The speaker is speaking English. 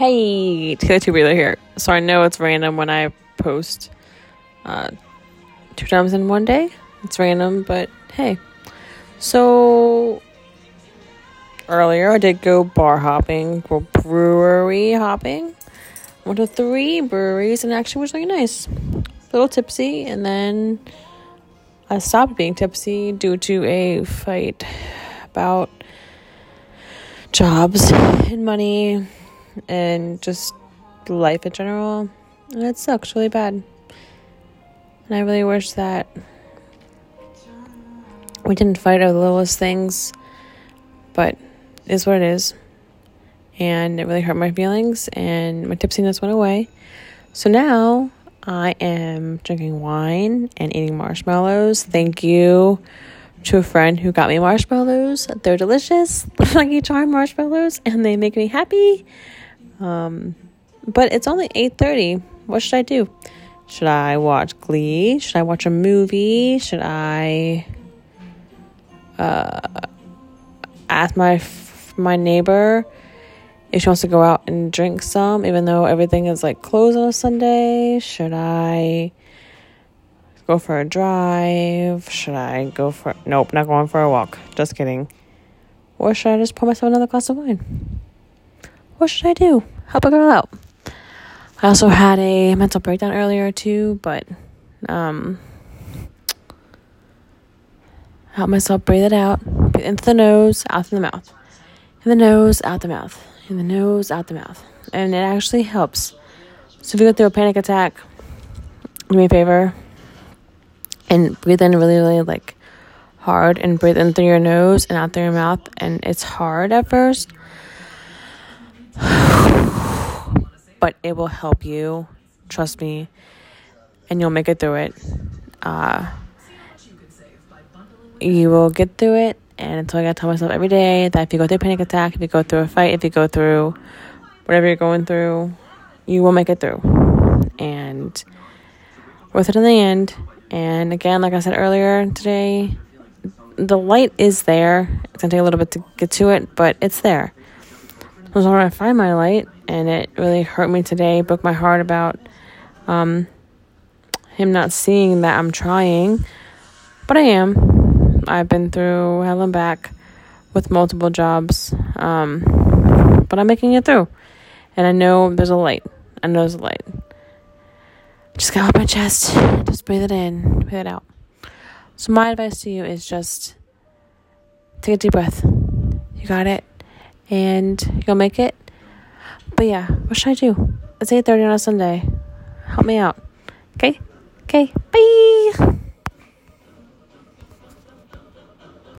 Hey, Taylor Two Breather here. So I know it's random when I post uh, two times in one day. It's random, but hey. So earlier I did go bar hopping, go brewery hopping. Went to three breweries and actually was really nice. A little tipsy, and then I stopped being tipsy due to a fight about jobs and money and just life in general. And it sucks really bad. And I really wish that we didn't fight over the littlest things, but is what it is. And it really hurt my feelings, and my tipsiness went away. So now I am drinking wine and eating marshmallows. Thank you to a friend who got me marshmallows. They're delicious, Lucky Charm marshmallows, and they make me happy. Um, but it's only 8:30. What should I do? Should I watch Glee? Should I watch a movie? Should I uh, ask my my neighbor if she wants to go out and drink some, even though everything is like closed on a Sunday? Should I go for a drive? Should I go for nope, not going for a walk. Just kidding. Or should I just pour myself another glass of wine? What should I do? Help a girl out. I also had a mental breakdown earlier too, but um help myself breathe it out. Breathe into the nose, out through the mouth. In the nose, out the mouth. In the nose, out the mouth. And it actually helps. So if you go through a panic attack, do me a favor and breathe in really, really like hard and breathe in through your nose and out through your mouth. And it's hard at first but it will help you. Trust me. And you'll make it through it. Uh, you will get through it. And until I gotta tell myself every day that if you go through a panic attack, if you go through a fight, if you go through whatever you're going through, you will make it through. And worth it in the end. And again, like I said earlier today, the light is there. It's gonna take a little bit to get to it, but it's there. I was trying to find my light, and it really hurt me today. Broke my heart about um, him not seeing that I'm trying, but I am. I've been through hell and back with multiple jobs, um, but I'm making it through, and I know there's a light. I know there's a light. Just get off my chest. Just breathe it in, breathe it out. So my advice to you is just take a deep breath. You got it and you'll make it. But yeah, what should I do? It's 8.30 on a Sunday. Help me out. Okay? Okay, bye!